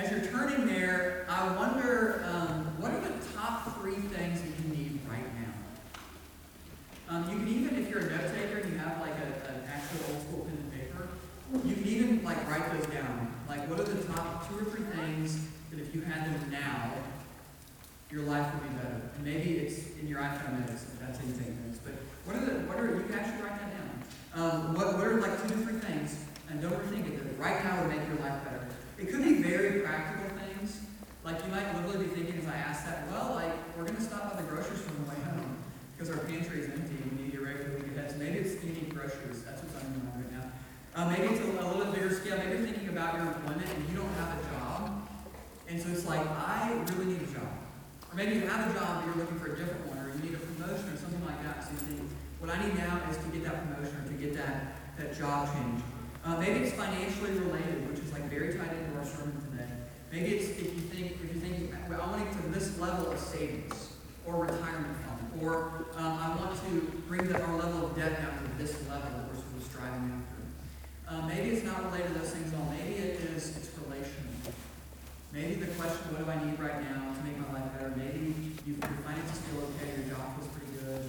as you're turning there, I wonder um, what are the top three things that you need right now? Um, you can even, if you're a note taker and you have like a, an actual old school pen and paper, you can even like write those down. Like, what are the top two or three things that if you had them now, your life would be better? And maybe it's in your iPhone notes, if that's you notes. But what are the, what are, you can actually write that down. Um, what, what are like two to three things, and don't overthink it, that right now would make your life? It could be very practical things. Like you might literally be thinking as I ask that, well, like, we're going to stop by the grocery store on the way home because our pantry is empty and we need to get ready for the week maybe it's need groceries. That's what's on your mind right now. Uh, maybe it's a, a little bit bigger scale. Maybe you're thinking about your employment and you don't have a job. And so it's like, I really need a job. Or maybe you have a job, but you're looking for a different one, or you need a promotion or something like that. So you think, what I need now is to get that promotion or to get that, that job change. Uh, maybe it's financially related, which like very tied into our sermon today. Maybe it's if you think if you're thinking, well, I want to get to this level of savings or retirement fund, or um, I want to bring the, our level of debt down to this level that we're striving after. Uh, maybe it's not related to those things at all. Maybe it is it's relational. Maybe the question, what do I need right now to make my life better? Maybe you, your finances feel okay, your job feels pretty good,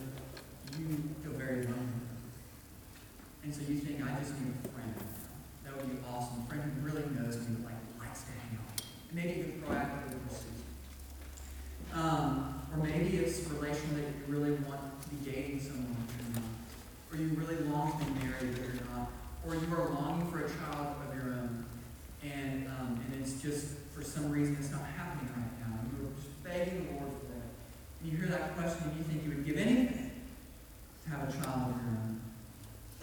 you feel very lonely. And so you think, I just need a friend. That would be awesome. A friend who really knows me, like likes to hang out. Maybe even proactively pursue. Um, or maybe it's relational that you really want to be dating someone but you're not. Or you really long to be married but you're not. Or you are longing for a child of your own. And, um, and it's just, for some reason, it's not happening right now. You're just begging the Lord for it. And you hear that question and you think you would give anything to have a child of your own.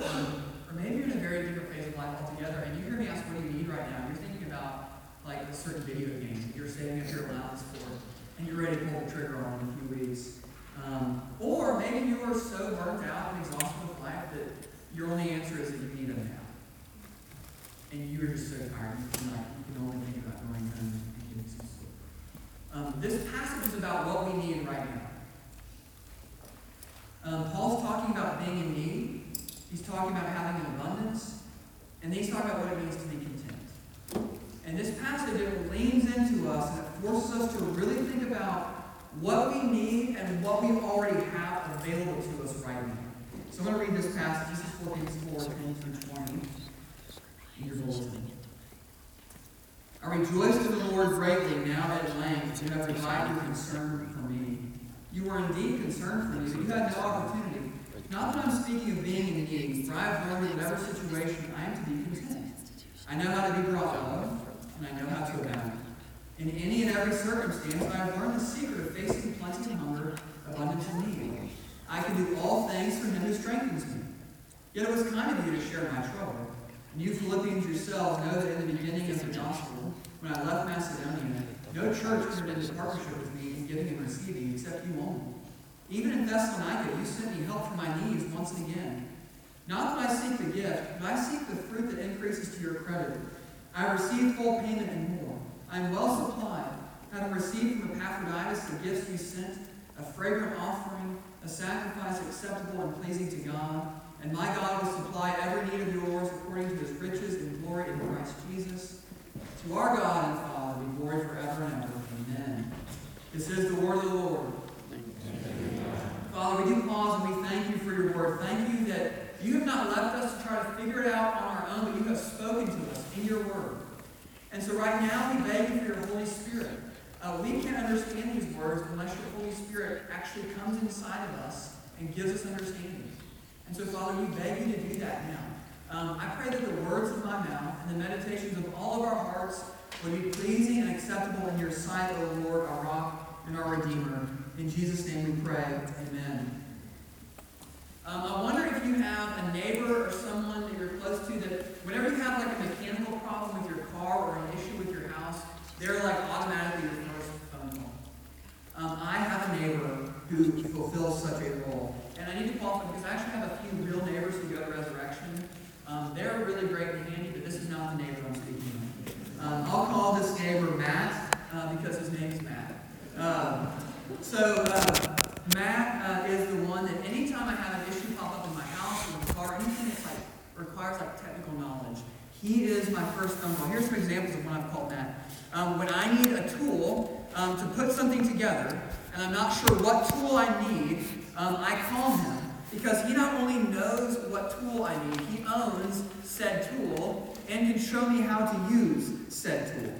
Um, or maybe you're in a very different phase of life altogether, and you hear me ask, what do you need right now? You're thinking about like a certain video game that you're saving up your allowance for, and you're ready to pull the trigger on in a few weeks. Um, or maybe you are so burnt out and exhausted with life that your only answer is that you need a nap. And you're just so tired, you can, like, you can only think about going home and getting some sleep. Um, this passage is about what we need right now. Um, Paul's talking about being in need. He's talking about having an abundance. And then he's talking about what it means to be content. And this passage, it leans into us and it forces us to really think about what we need and what we already have available to us right now. So I'm going to read this passage. This is Philippians 4, 10 through 20. In your. I rejoice in the Lord greatly now that at length you have revived your concern for me. You were indeed concerned for me, but you had no opportunity. Not that I'm speaking of being in need, for I have learned in whatever situation I am to be content. I know how to be brought low, and I know how to abound. In any and every circumstance, I have learned the secret of facing plenty and hunger, abundance and need. I can do all things through him who strengthens me. Yet it was kind of you to share my trouble. And you Philippians yourselves know that in the beginning of the gospel, when I left Macedonia, no church entered into partnership with me in giving and receiving except you only. Even in Thessalonica, you sent me help for my needs once again. Not that I seek the gift, but I seek the fruit that increases to your credit. I received full payment and more. I am well supplied, having received from Epaphroditus the gifts you sent, a fragrant offering, a sacrifice acceptable and pleasing to God. And my God will supply every need of yours according to his riches and glory in Christ Jesus. To our God and Father be glory forever and ever. Amen. This is the word of the Lord. Father, we do pause and we thank you for your word. Thank you that you have not left us to try to figure it out on our own, but you have spoken to us in your word. And so right now we beg you for your Holy Spirit. Uh, we can't understand these words unless your Holy Spirit actually comes inside of us and gives us understanding. And so, Father, we beg you to do that now. Um, I pray that the words of my mouth and the meditations of all of our hearts would be pleasing and acceptable in your sight, O Lord, our rock and our Redeemer. In Jesus' name we pray. Amen. Um, I wonder if you have a neighbor or someone that you're close to that whenever you have like a mechanical problem with your car or an issue with your house, they're like automatically your first phone call. Um, I have a neighbor who fulfills such a role. And I need to qualify because I actually have a few real neighbors who go to Resurrection. Um, they're really great and handy, but this is not the neighbor I'm speaking of. Um, I'll call this neighbor Matt uh, because his name is Matt. Um, so, uh, Matt uh, is the one that anytime I have an issue pop up in my house or the car, anything that like requires like technical knowledge, he is my first phone call. Here's some examples of when I've called Matt. Um, when I need a tool um, to put something together, and I'm not sure what tool I need, um, I call him because he not only knows what tool I need, he owns said tool and can show me how to use said tool.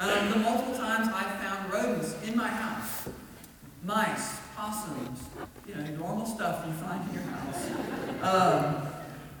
Um, the multiple times I've found rodents in my house, mice, possums, you know, normal stuff you find in your house. Um,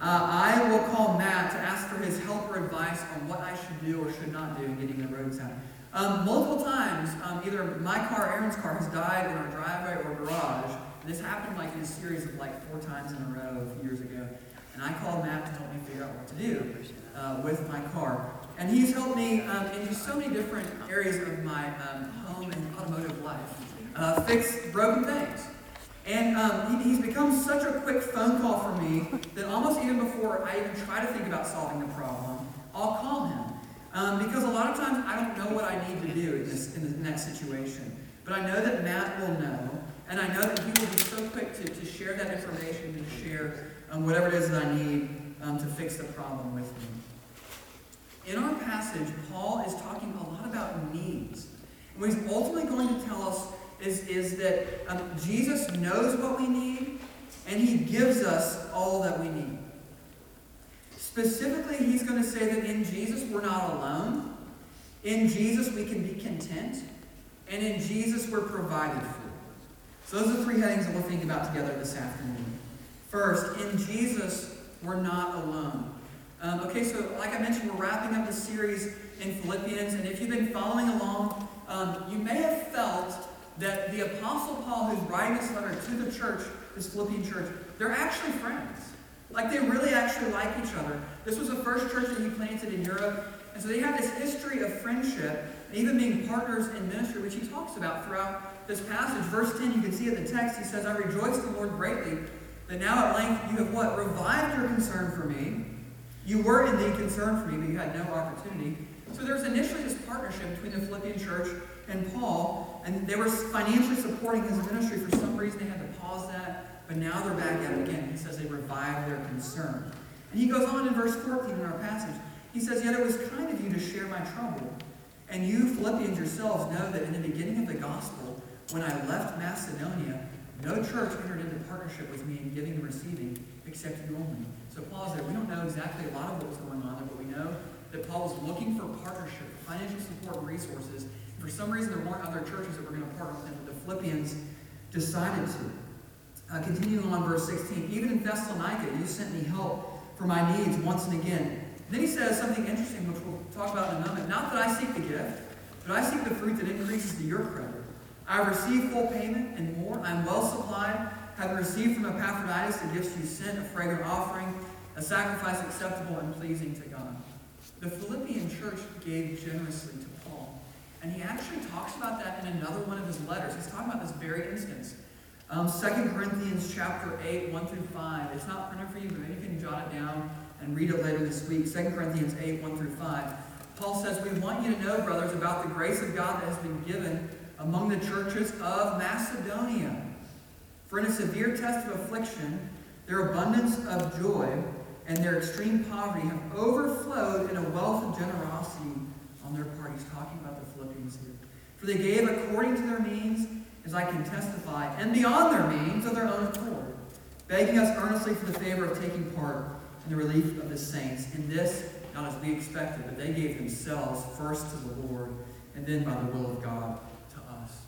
uh, I will call Matt to ask for his help or advice on what I should do or should not do in getting the rodents out. Um, multiple times, um, either my car, or Aaron's car, has died in our driveway or garage. This happened like in a series of like four times in a row a few years ago. And I called Matt to help me figure out what to do uh, with my car. And he's helped me um, in so many different areas of my um, home and automotive life uh, fix broken things. And um, he, he's become such a quick phone call for me that almost even before I even try to think about solving the problem, I'll call him. Um, because a lot of times I don't know what I need to do in this, in the next situation. But I know that Matt will know, and I know that he will be so quick to, to share that information and share um, whatever it is that I need um, to fix the problem with me. In our passage, Paul is talking a lot about needs. And what he's ultimately going to tell us is, is that um, Jesus knows what we need, and he gives us all that we need. Specifically, he's going to say that in Jesus we're not alone. In Jesus we can be content. And in Jesus we're provided for. So those are three headings that we'll think about together this afternoon. First, in Jesus we're not alone. Um, okay, so like I mentioned, we're wrapping up the series in Philippians, and if you've been following along, um, you may have felt that the Apostle Paul, who's writing this letter to the church, this Philippian church, they're actually friends. Like they really actually like each other. This was the first church that he planted in Europe. And so they have this history of friendship and even being partners in ministry, which he talks about throughout this passage. Verse 10, you can see in the text, he says, I rejoice the Lord greatly that now at length you have what? Revived your concern for me. You were indeed concerned for me, but you had no opportunity. So there was initially this partnership between the Philippian church and Paul, and they were financially supporting his ministry. For some reason, they had to pause that, but now they're back at it again. He says they revived their concern. And he goes on in verse 14 in our passage. He says, Yet it was kind of you to share my trouble. And you, Philippians yourselves, know that in the beginning of the gospel, when I left Macedonia, no church entered into partnership with me in giving and receiving except you only. So Paul's there. We don't know exactly a lot of what was going on there, but we know that Paul was looking for partnership, financial support, and resources. For some reason, there weren't other churches that were going to partner with him, but the Philippians decided to. Uh, continuing on verse 16, even in Thessalonica, you sent me help for my needs once and again. Then he says something interesting, which we'll talk about in a moment. Not that I seek the gift, but I seek the fruit that increases to your credit. I have received full payment and more. I am well supplied, having received from Epaphroditus the gifts you sent, a fragrant offering, a sacrifice acceptable and pleasing to God. The Philippian church gave generously to. And he actually talks about that in another one of his letters. He's talking about this very instance. Um, 2 Corinthians chapter 8, 1 through 5. It's not printed for you, but maybe you can jot it down and read it later this week. 2 Corinthians 8, 1 through 5. Paul says, We want you to know, brothers, about the grace of God that has been given among the churches of Macedonia. For in a severe test of affliction, their abundance of joy and their extreme poverty have overflowed in a wealth of generosity on their part. He's talking about the. For they gave according to their means, as I can testify, and beyond their means of their own accord, begging us earnestly for the favor of taking part in the relief of the saints. In this, not as we expected, but they gave themselves first to the Lord, and then by the will of God to us.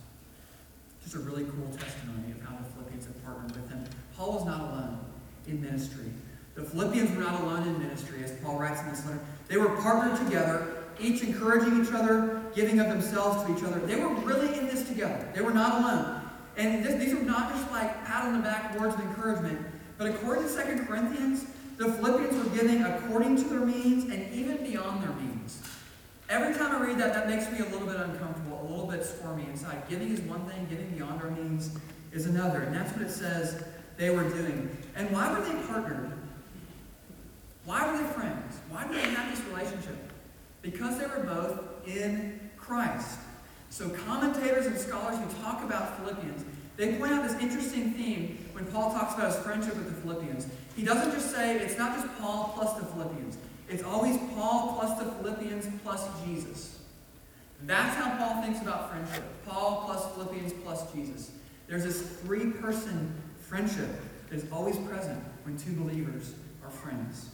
Just a really cool testimony of how the Philippians have partnered with him. Paul was not alone in ministry. The Philippians were not alone in ministry, as Paul writes in this letter. They were partnered together, each encouraging each other, giving of themselves to each other. They were really in this together. They were not alone. And this, these were not just like pat on the back words of encouragement, but according to 2 Corinthians, the Philippians were giving according to their means and even beyond their means. Every time I read that, that makes me a little bit uncomfortable, a little bit squirmy inside. Giving is one thing, giving beyond our means is another. And that's what it says they were doing. And why were they partnered? Why were they friends? Why did they have this relationship? Because they were both in Christ. So commentators and scholars who talk about Philippians, they point out this interesting theme when Paul talks about his friendship with the Philippians. He doesn't just say it's not just Paul plus the Philippians. It's always Paul plus the Philippians plus Jesus. That's how Paul thinks about friendship. Paul plus Philippians plus Jesus. There's this three person friendship that is always present when two believers are friends.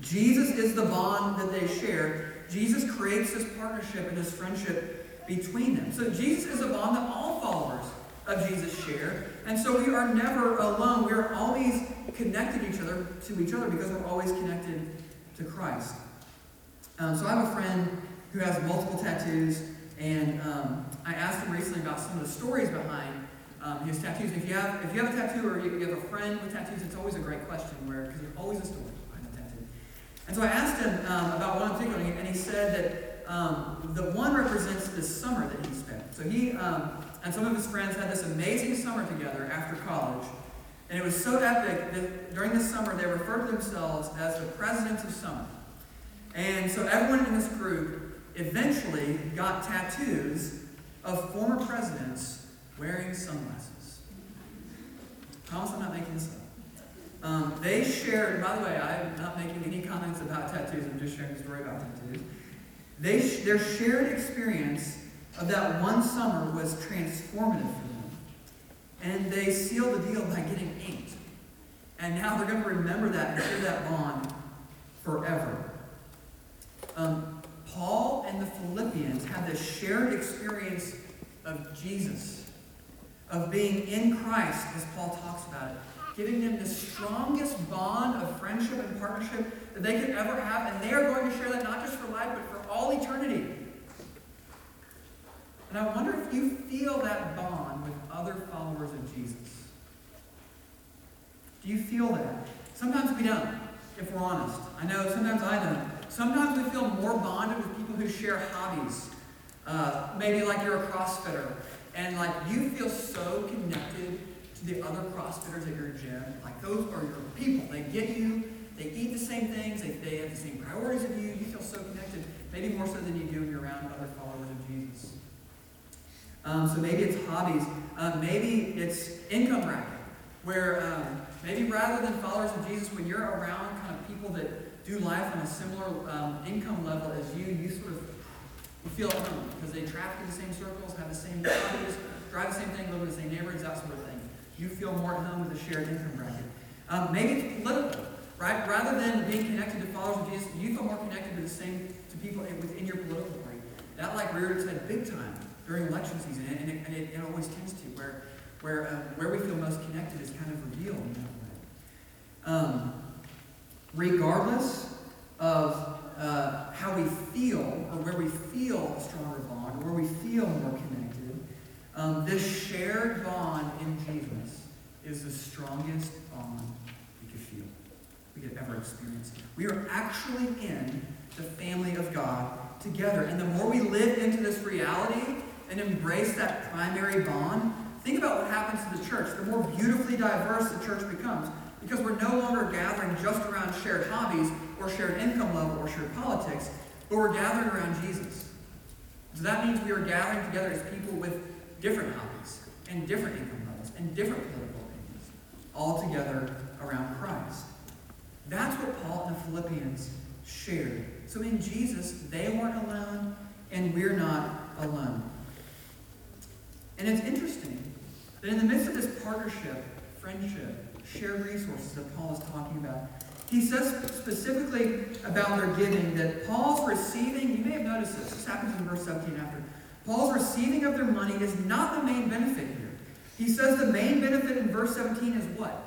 Jesus is the bond that they share. Jesus creates this partnership and this friendship between them. So Jesus is a bond that all followers of Jesus share. And so we are never alone. We are always connected each other to each other because we're always connected to Christ. Um, so I have a friend who has multiple tattoos, and um, I asked him recently about some of the stories behind um, his tattoos. if you have if you have a tattoo or you, you have a friend with tattoos, it's always a great question where because there's always a story. And so I asked him um, about one in particular, and he said that um, the one represents the summer that he spent. So he um, and some of his friends had this amazing summer together after college. And it was so epic that during the summer they referred to themselves as the presidents of summer. And so everyone in this group eventually got tattoos of former presidents wearing sunglasses. Promise I'm not making this up. Um, they shared, by the way, I'm not making any comments about tattoos, I'm just sharing a story about tattoos. They, their shared experience of that one summer was transformative for them. And they sealed the deal by getting inked. And now they're going to remember that and share that bond forever. Um, Paul and the Philippians had this shared experience of Jesus, of being in Christ, as Paul talks about it, giving them the strongest bond of friendship and partnership that they could ever have. And they are going to share that not just for life, but for all eternity. And I wonder if you feel that bond with other followers of Jesus. Do you feel that? Sometimes we don't, if we're honest. I know sometimes I don't. Sometimes we feel more bonded with people who share hobbies. Uh, maybe like you're a CrossFitter, and like you feel so connected to the other CrossFitters at your gym. Like those are your people. They get you. They eat the same things. They, they have the same priorities of you. You feel so connected, maybe more so than you do when you're around other followers of Jesus. Um, so maybe it's hobbies. Uh, maybe it's income bracket, where um, maybe rather than followers of Jesus, when you're around kind of people that do life on a similar um, income level as you, you sort of you feel at home because they traffic in the same circles, have the same hobbies, drive the same thing, live in the same neighborhoods, that sort of thing. You feel more at home with a shared income bracket. Um, maybe it's political, right? Rather than being connected to followers of Jesus, you feel more connected to the same to people within your political party. That like reared its head big time during election season, and it, and it, it always tends to, where, where, uh, where we feel most connected is kind of revealed in that way. Um, regardless of uh, how we feel, or where we feel a stronger bond, or where we feel more connected, um, this shared bond in Jesus is the strongest bond we could feel, we could ever experience. We are actually in the family of God together. And the more we live into this reality, and embrace that primary bond, think about what happens to the church. The more beautifully diverse the church becomes, because we're no longer gathering just around shared hobbies or shared income level or shared politics, but we're gathering around Jesus. So that means we are gathering together as people with different hobbies and different income levels and different political opinions, all together around Christ. That's what Paul and the Philippians shared. So in Jesus, they weren't alone, and we're not alone. And it's interesting that in the midst of this partnership, friendship, shared resources that Paul is talking about, he says specifically about their giving that Paul's receiving, you may have noticed this, this happens in verse 17 after. Paul's receiving of their money is not the main benefit here. He says the main benefit in verse 17 is what?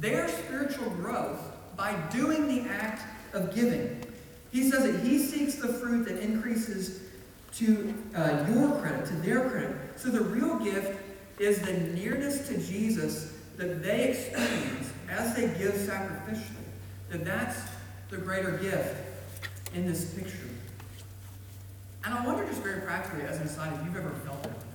Their spiritual growth by doing the act of giving. He says that he seeks the fruit that increases to uh, your credit, to their credit. So the real gift is the nearness to Jesus that they experience as they give sacrificially. That that's the greater gift in this picture. And I wonder just very practically, as an aside, if you've ever felt that before.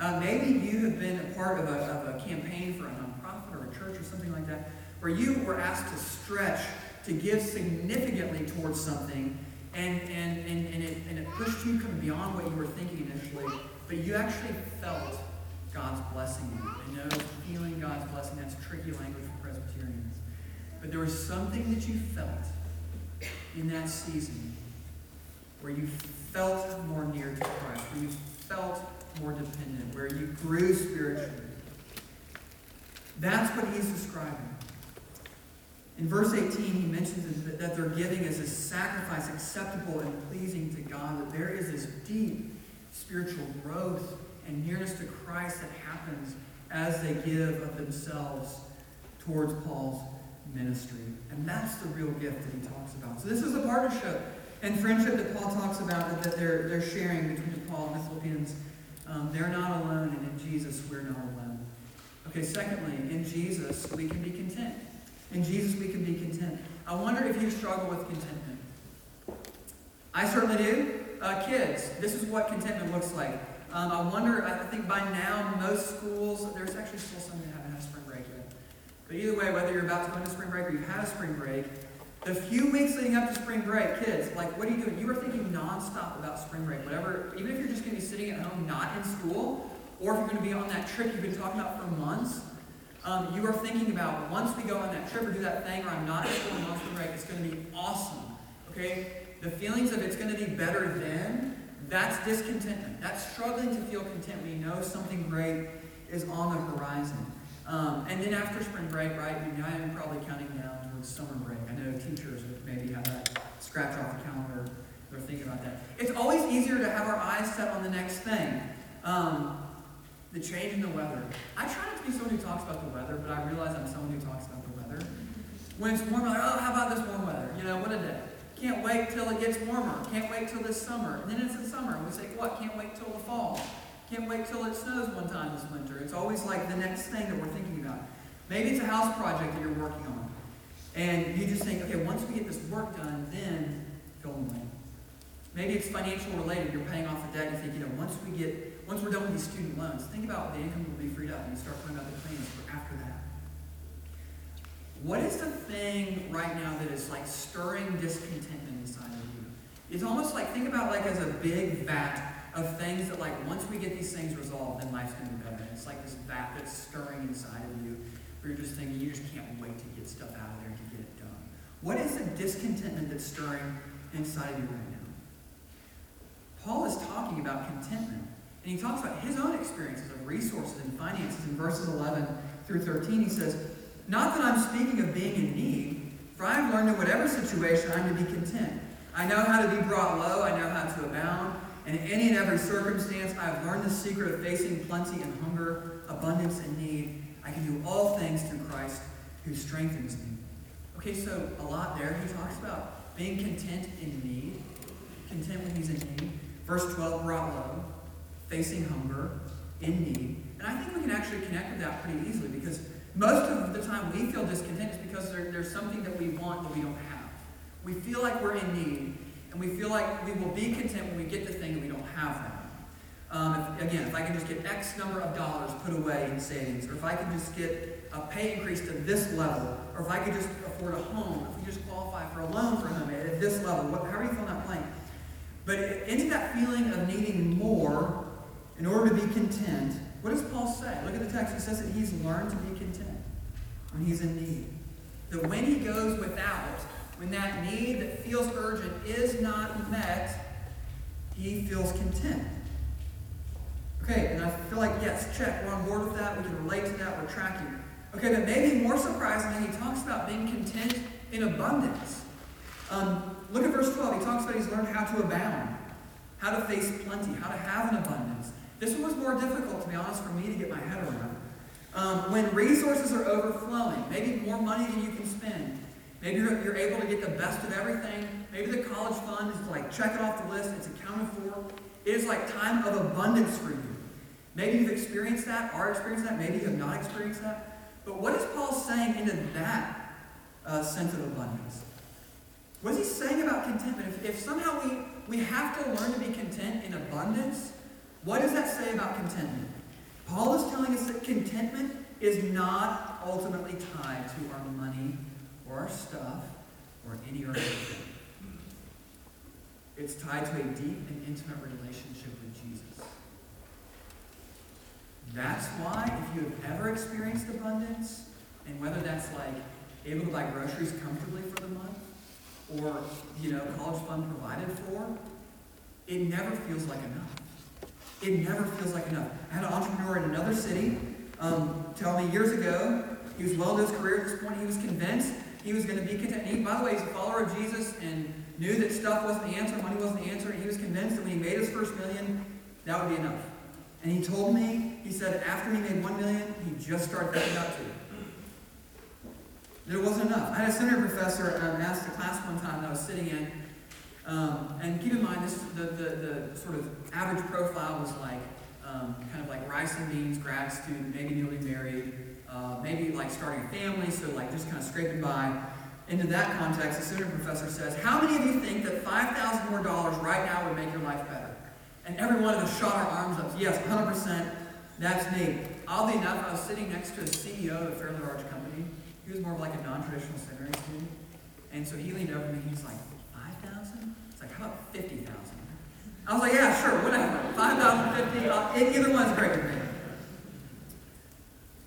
Uh, maybe you have been a part of a, of a campaign for a nonprofit or a church or something like that, where you were asked to stretch to give significantly towards something and, and, and, and, it, and it pushed you kind of beyond what you were thinking initially, but you actually felt God's blessing you. I know feeling God's blessing, that's tricky language for Presbyterians. But there was something that you felt in that season where you felt more near to Christ, where you felt more dependent, where you grew spiritually. That's what he's describing. In verse 18, he mentions that their giving is a sacrifice acceptable and pleasing to God, that there is this deep spiritual growth and nearness to Christ that happens as they give of themselves towards Paul's ministry. And that's the real gift that he talks about. So this is a partnership and friendship that Paul talks about that they're, they're sharing between Paul and the Philippians. Um, they're not alone, and in Jesus, we're not alone. Okay, secondly, in Jesus, we can be content. In Jesus, we can be content. I wonder if you struggle with contentment. I certainly do. Uh, kids, this is what contentment looks like. Um, I wonder, I think by now, most schools, there's actually still some that haven't had spring break yet. But either way, whether you're about to go into spring break or you've had a spring break, the few weeks leading up to spring break, kids, like, what are you doing? You are thinking nonstop about spring break. Whatever, even if you're just going to be sitting at home, not in school, or if you're going to be on that trip you've been talking about for months, um, you are thinking about once we go on that trip or do that thing, or I'm not in school on spring break, it's going to be awesome. Okay? The feelings of it's going to be better then, that's discontentment. That's struggling to feel content when you know something great is on the horizon. Um, and then after spring break, right, I am probably counting down towards summer break. Know teachers maybe have that scratch off the calendar. They're thinking about that. It's always easier to have our eyes set on the next thing. Um, the change in the weather. I try not to be someone who talks about the weather, but I realize I'm someone who talks about the weather. When it's warm, I'm like, oh, how about this warm weather? You know, what a day. Can't wait till it gets warmer. Can't wait till this summer. And then it's the summer, and we say, what? Can't wait till the fall. Can't wait till it snows one time this winter. It's always like the next thing that we're thinking about. Maybe it's a house project that you're working on. And you just think, okay, once we get this work done, then the blank. Maybe it's financial related. You're paying off the debt. You think, you know, once we get once we're done with these student loans, think about the income will be freed up and you start talking about the plans for after that. What is the thing right now that is like stirring discontentment inside of you? It's almost like, think about like as a big vat of things that like once we get these things resolved, then life's gonna be better. It's like this vat that's stirring inside of you where you're just thinking you just can't wait to get stuff out of there to get it done. What is the discontentment that's stirring inside of you right now? Paul is talking about contentment. And he talks about his own experiences of resources and finances in verses 11 through 13. He says, Not that I'm speaking of being in need, for I have learned in whatever situation I'm to be content. I know how to be brought low, I know how to abound. And in any and every circumstance, I have learned the secret of facing plenty and hunger, abundance and need. I can do all things through Christ who strengthens me. Okay, so a lot there. He talks about being content in need, content when he's in need. Verse 12, brought low facing hunger, in need. And I think we can actually connect with that pretty easily because most of the time we feel discontent is because there, there's something that we want that we don't have. We feel like we're in need, and we feel like we will be content when we get the thing and we don't have that. Um, if, again, if I can just get X number of dollars put away in savings, or if I can just get a pay increase to this level, or if I could just afford a home, if we just qualify for a loan for a home at this level, what, however you fill that blank. But into that feeling of needing more, in order to be content, what does Paul say? Look at the text. He says that he's learned to be content when he's in need. That when he goes without, when that need that feels urgent is not met, he feels content. Okay, and I feel like, yes, check, we're on board with that, we can relate to that, we're tracking. Okay, but maybe more surprisingly, he talks about being content in abundance. Um, look at verse 12. He talks about he's learned how to abound, how to face plenty, how to have an abundance. This one was more difficult, to be honest, for me to get my head around. Um, when resources are overflowing, maybe more money than you can spend, maybe you're, you're, able to get the best of everything. Maybe the college fund is like check it off the list, it's accounted for. It is like time of abundance for you. Maybe you've experienced that, are experiencing that, maybe you have not experienced that. But what is Paul saying into that uh, sense of abundance? What is he saying about contentment? If, if somehow we, we have to learn to be content in abundance, what does that say about contentment? Paul is telling us that contentment is not ultimately tied to our money or our stuff or any other thing. It's tied to a deep and intimate relationship with Jesus. That's why, if you have ever experienced abundance, and whether that's like able to buy groceries comfortably for the month, or you know, college fund provided for, it never feels like enough. It never feels like enough. I had an entrepreneur in another city um, tell me years ago, he was well into his career at this point, he was convinced he was going to be content. He, by the way, he's a follower of Jesus and knew that stuff wasn't the answer, money wasn't the answer, and he was convinced that when he made his first million, that would be enough. And he told me, he said after he made one million, he just started thinking about. That it wasn't enough. I had a seminary professor um, asked a class one time that I was sitting in, um, and keep in mind, this the, the, the sort of average profile was like um, kind of like rice and beans, grad student, maybe newly married, uh, maybe like starting a family, so like just kind of scraping by. Into that context, the seminary professor says, How many of you think that 5000 more dollars right now would make your life better? And every one of us shot our arms up. Yes, 100%. That's me. Oddly enough, I was sitting next to a CEO of a fairly large company. He was more of like a non-traditional seminary student. And so he leaned over to me, he's like, 5,000? It's like, how about 50,000? I was like, yeah, sure, whatever. 5,000, 50, uh, either one's great me.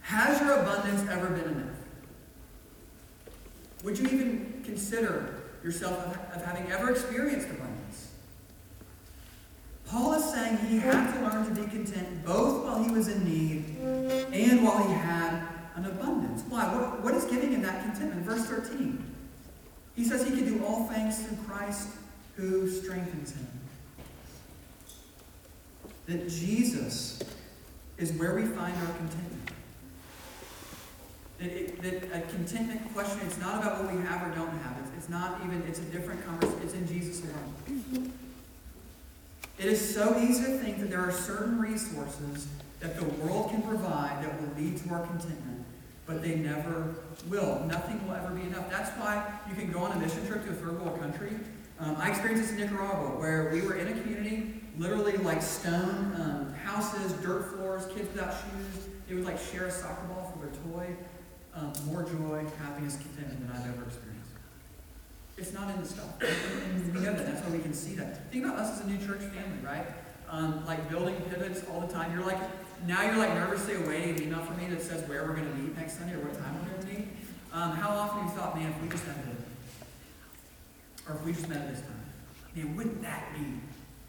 Has your abundance ever been enough? Would you even consider yourself of having ever experienced abundance? Paul is saying he had to learn to be content both while he was in need and while he had an abundance. Why? What, what is giving him that contentment? Verse 13. He says he can do all things through Christ who strengthens him. That Jesus is where we find our contentment. That, it, that a contentment question, it's not about what we have or don't have. It's, it's not even, it's a different conversation. It's in Jesus alone. It is so easy to think that there are certain resources that the world can provide that will lead to our contentment, but they never will. Nothing will ever be enough. That's why you can go on a mission trip to a third world country. Um, I experienced this in Nicaragua, where we were in a community, literally like stone um, houses, dirt floors, kids without shoes. They would like share a soccer ball for their toy um, more joy, happiness, contentment than I've ever experienced. It's not in the stuff. We know that. That's why we can see that. Think about us as a new church family, right? Um, like building pivots all the time. You're like, now you're like nervously awaiting an email from me that says where we're going to meet next Sunday or what time we're going to meet. Um, how often have you thought, man, if we just met it, or if we just met this time, man, wouldn't that be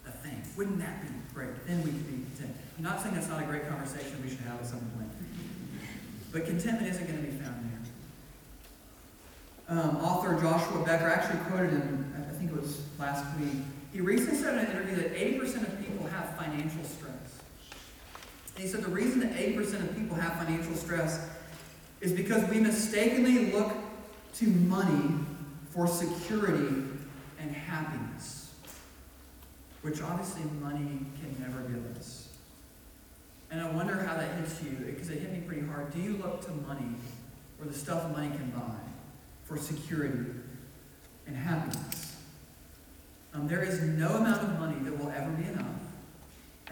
a thing? Wouldn't that be great? Then we could be content. I'm not saying that's not a great conversation we should have at some point. But contentment isn't going to be found. Um, author Joshua Becker actually quoted him, I think it was last week. He recently said in an interview that 80% of people have financial stress. And he said the reason that 80% of people have financial stress is because we mistakenly look to money for security and happiness, which obviously money can never give us. And I wonder how that hits you, because it hit me pretty hard. Do you look to money, or the stuff money can buy, for security and happiness? Um, there is no amount of money that will ever be enough.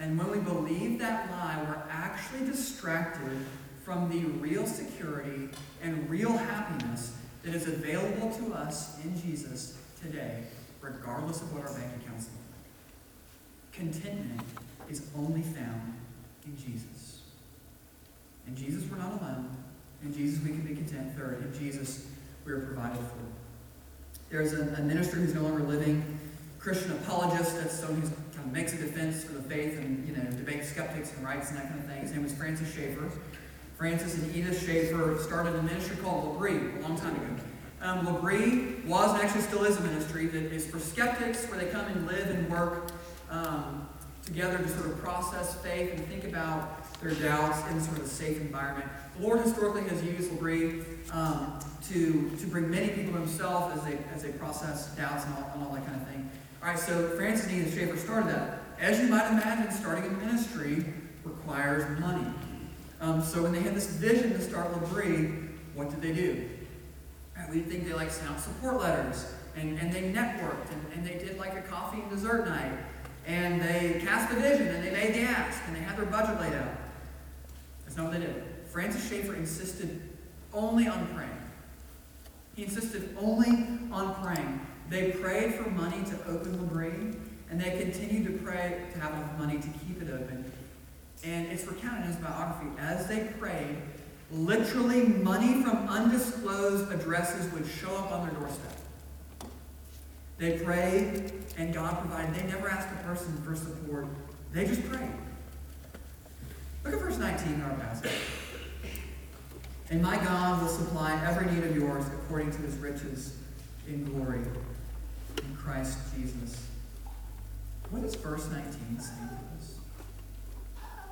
And when we believe that lie, we're actually distracted from the real security and real happiness that is available to us in Jesus today, regardless of what our bank accounts look like. Contentment is only found in Jesus. In Jesus, we're not alone. In Jesus, we can be content. Third, in Jesus, we are provided for. There's a, a minister who's no longer living, Christian apologist, that's someone who kind of makes a defense for the faith and, you know, debates skeptics and writes and that kind of thing. His name was Francis Schaeffer. Francis and Edith Schaeffer started a ministry called L'Abri a long time ago. Um, L'Abri was and actually still is a ministry that is for skeptics where they come and live and work um, together to sort of process faith and think about their doubts in sort of a safe environment. The Lord historically has used L'Abri um, to, to bring many people to himself as they, as they process doubts and all, and all that kind of thing. All right, so Francis and Edith Schaeffer started that. As you might imagine, starting a ministry requires money. Um, so when they had this vision to start L'Abri, what did they do? Right, we think they like sent out support letters and, and they networked and, and they did like a coffee and dessert night and they cast a vision and they made the ask and they had their budget laid out. What they did. Francis Schaeffer insisted only on praying. He insisted only on praying. They prayed for money to open L'Abri, and they continued to pray to have enough money to keep it open. And it's recounted in his biography. As they prayed, literally money from undisclosed addresses would show up on their doorstep. They prayed, and God provided. They never asked a person for support. They just prayed. Verse 19 in our passage. And my God will supply every need of yours according to his riches in glory in Christ Jesus. What does verse 19 say to us?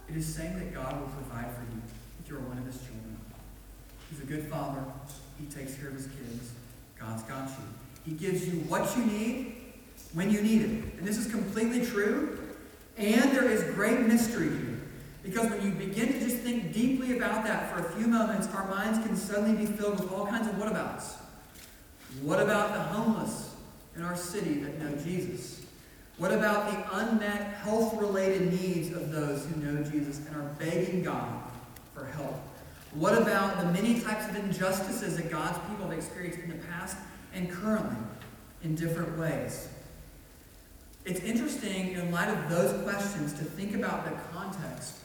It is saying that God will provide for you if you're one of his children. He's a good father. He takes care of his kids. God's got you. He gives you what you need when you need it. And this is completely true. And there is great mystery here. Because when you begin to just think deeply about that for a few moments, our minds can suddenly be filled with all kinds of whatabouts. What about the homeless in our city that know Jesus? What about the unmet health related needs of those who know Jesus and are begging God for help? What about the many types of injustices that God's people have experienced in the past and currently in different ways? It's interesting, in light of those questions, to think about the context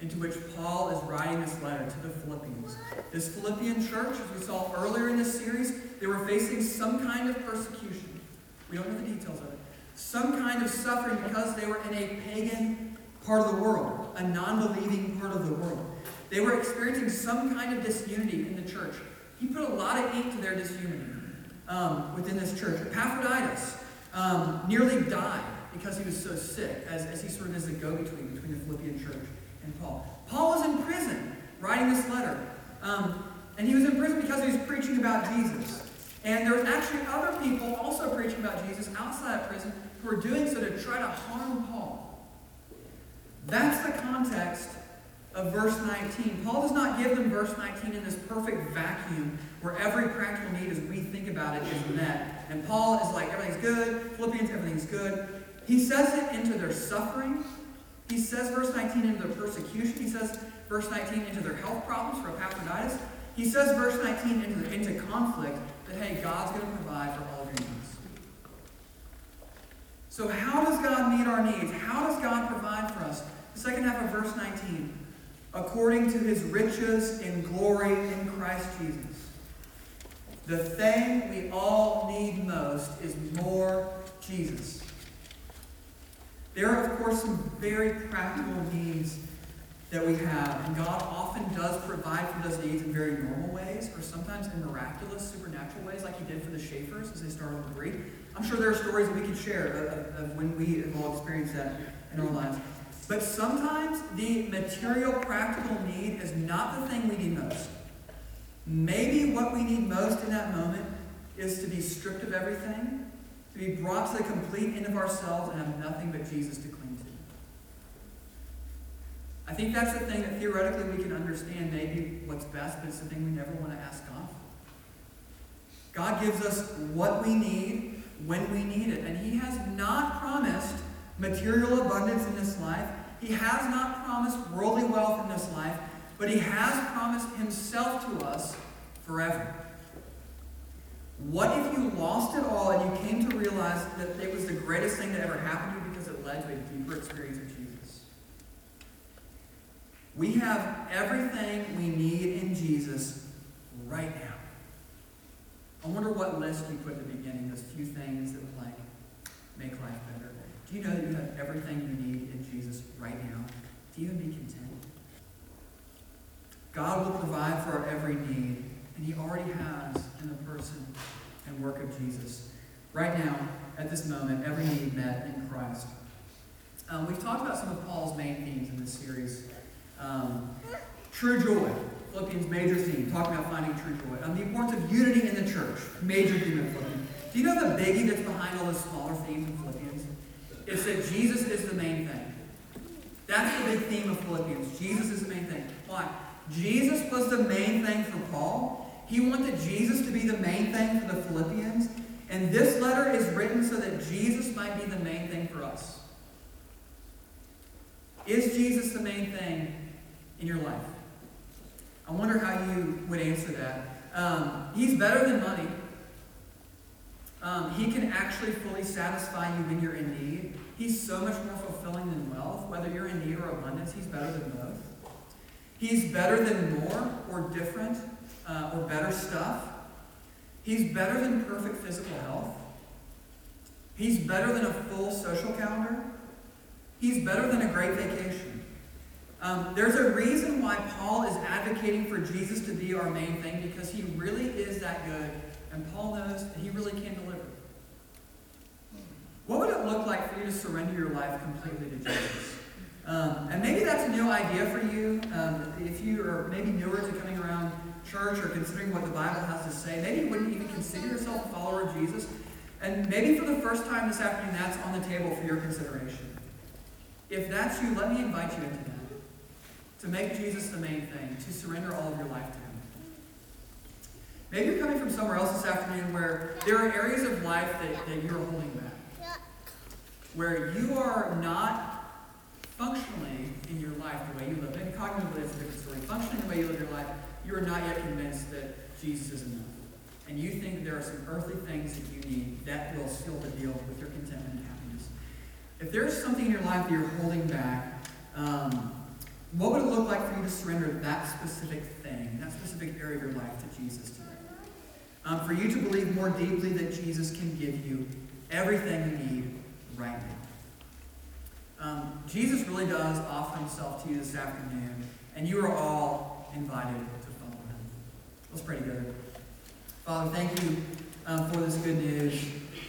into which Paul is writing this letter to the Philippians. This Philippian church, as we saw earlier in this series, they were facing some kind of persecution. We don't know the details of it. Some kind of suffering because they were in a pagan part of the world, a non believing part of the world. They were experiencing some kind of disunity in the church. He put a lot of ink to their disunity um, within this church. Epaphroditus um, nearly died because he was so sick, as, as he sort of is a go between between the Philippian church and Paul. Paul was in prison writing this letter. Um, and he was in prison because he was preaching about Jesus. And there were actually other people also preaching about Jesus outside of prison who were doing so to try to harm Paul. That's the context of verse 19. Paul does not give them verse 19 in this perfect vacuum where every practical need as we think about it is met. And Paul is like, everything's good. Philippians, everything's good. He says it into their suffering. He says verse 19 into their persecution. He says verse 19 into their health problems for Epaphroditus. He says verse 19 into, the, into conflict that, hey, God's going to provide for all of your needs. So, how does God meet our needs? How does God provide for us? The second half of verse 19. According to his riches in glory in Christ Jesus. The thing we all need most is more Jesus. There are, of course, some very practical needs that we have, and God often does provide for those needs in very normal ways, or sometimes in miraculous, supernatural ways, like He did for the Schaeffers as they started L'Abri. I'm sure there are stories that we could share of, of when we have all experienced that in our lives. But sometimes the material, practical need is not the thing we need most. Maybe what we need most in that moment is to be stripped of everything to be brought to the complete end of ourselves and have nothing but Jesus to cling to. I think that's the thing that theoretically we can understand maybe what's best, but it's the thing we never want to ask God for. God gives us what we need when we need it. And He has not promised material abundance in this life. He has not promised worldly wealth in this life, but He has promised Himself to us forever. What if you lost it all and you came to realize that it was the greatest thing that ever happened to you because it led to a deeper experience of Jesus? We have everything we need in Jesus right now. I wonder what list you put at the beginning, those few things that would like make life better. Do you know that you have everything you need in Jesus right now? Do you be content? God will provide for our every need and he already has in the person and work of Jesus. Right now, at this moment, every need met in Christ. Um, we've talked about some of Paul's main themes in this series. Um, true joy, Philippians' major theme, talking about finding true joy. Um, the importance of unity in the church, major theme of Philippians. Do you know the biggie that's behind all the smaller themes in Philippians? It's that Jesus is the main thing. That's the big theme of Philippians. Jesus is the main thing. Why? Jesus was the main thing for Paul, he wanted Jesus to be the main thing for the Philippians. And this letter is written so that Jesus might be the main thing for us. Is Jesus the main thing in your life? I wonder how you would answer that. Um, he's better than money. Um, he can actually fully satisfy you when you're in need. He's so much more fulfilling than wealth. Whether you're in need or abundance, he's better than both. He's better than more or different uh, or better stuff. He's better than perfect physical health. He's better than a full social calendar. He's better than a great vacation. Um, there's a reason why Paul is advocating for Jesus to be our main thing because he really is that good, and Paul knows that he really can deliver. What would it look like for you to surrender your life completely to Jesus? Um, and maybe that's a new idea for you. Um, if you are maybe newer to coming around church or considering what the Bible has to say, maybe you wouldn't even consider yourself a follower of Jesus. And maybe for the first time this afternoon, that's on the table for your consideration. If that's you, let me invite you into that. To make Jesus the main thing, to surrender all of your life to Him. Maybe you're coming from somewhere else this afternoon where there are areas of life that, that you're holding back. Where you are not functionally in your life the way you live. Maybe cognitively it's a different story. Functioning the way you live your life, you are not yet convinced that Jesus is enough. And you think there are some earthly things that you need that will seal the deal with your contentment and happiness. If there's something in your life that you're holding back, um, what would it look like for you to surrender that specific thing, that specific area of your life to Jesus today? Um, for you to believe more deeply that Jesus can give you everything you need right now. Um, Jesus really does offer himself to you this afternoon, and you are all invited. Let's pray together. Father, thank you um, for this good news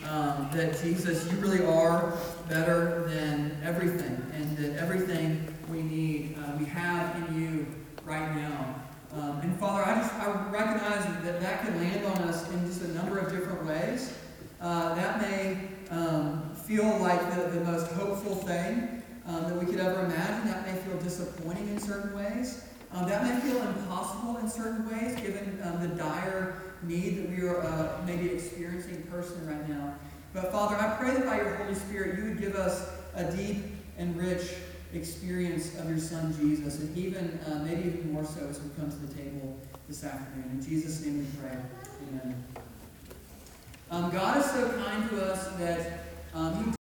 um, that Jesus, you really are better than everything, and that everything we need, uh, we have in you right now. Um, and Father, I just I recognize that that can land on us in just a number of different ways. Uh, that may um, feel like the, the most hopeful thing um, that we could ever imagine. That may feel disappointing in certain ways. Um, that may feel impossible in certain ways, given um, the dire need that we are uh, maybe experiencing personally right now. But Father, I pray that by your Holy Spirit, you would give us a deep and rich experience of your Son Jesus, and even uh, maybe even more so as we come to the table this afternoon. In Jesus' name we pray. Amen. Um, God is so kind to us that um, He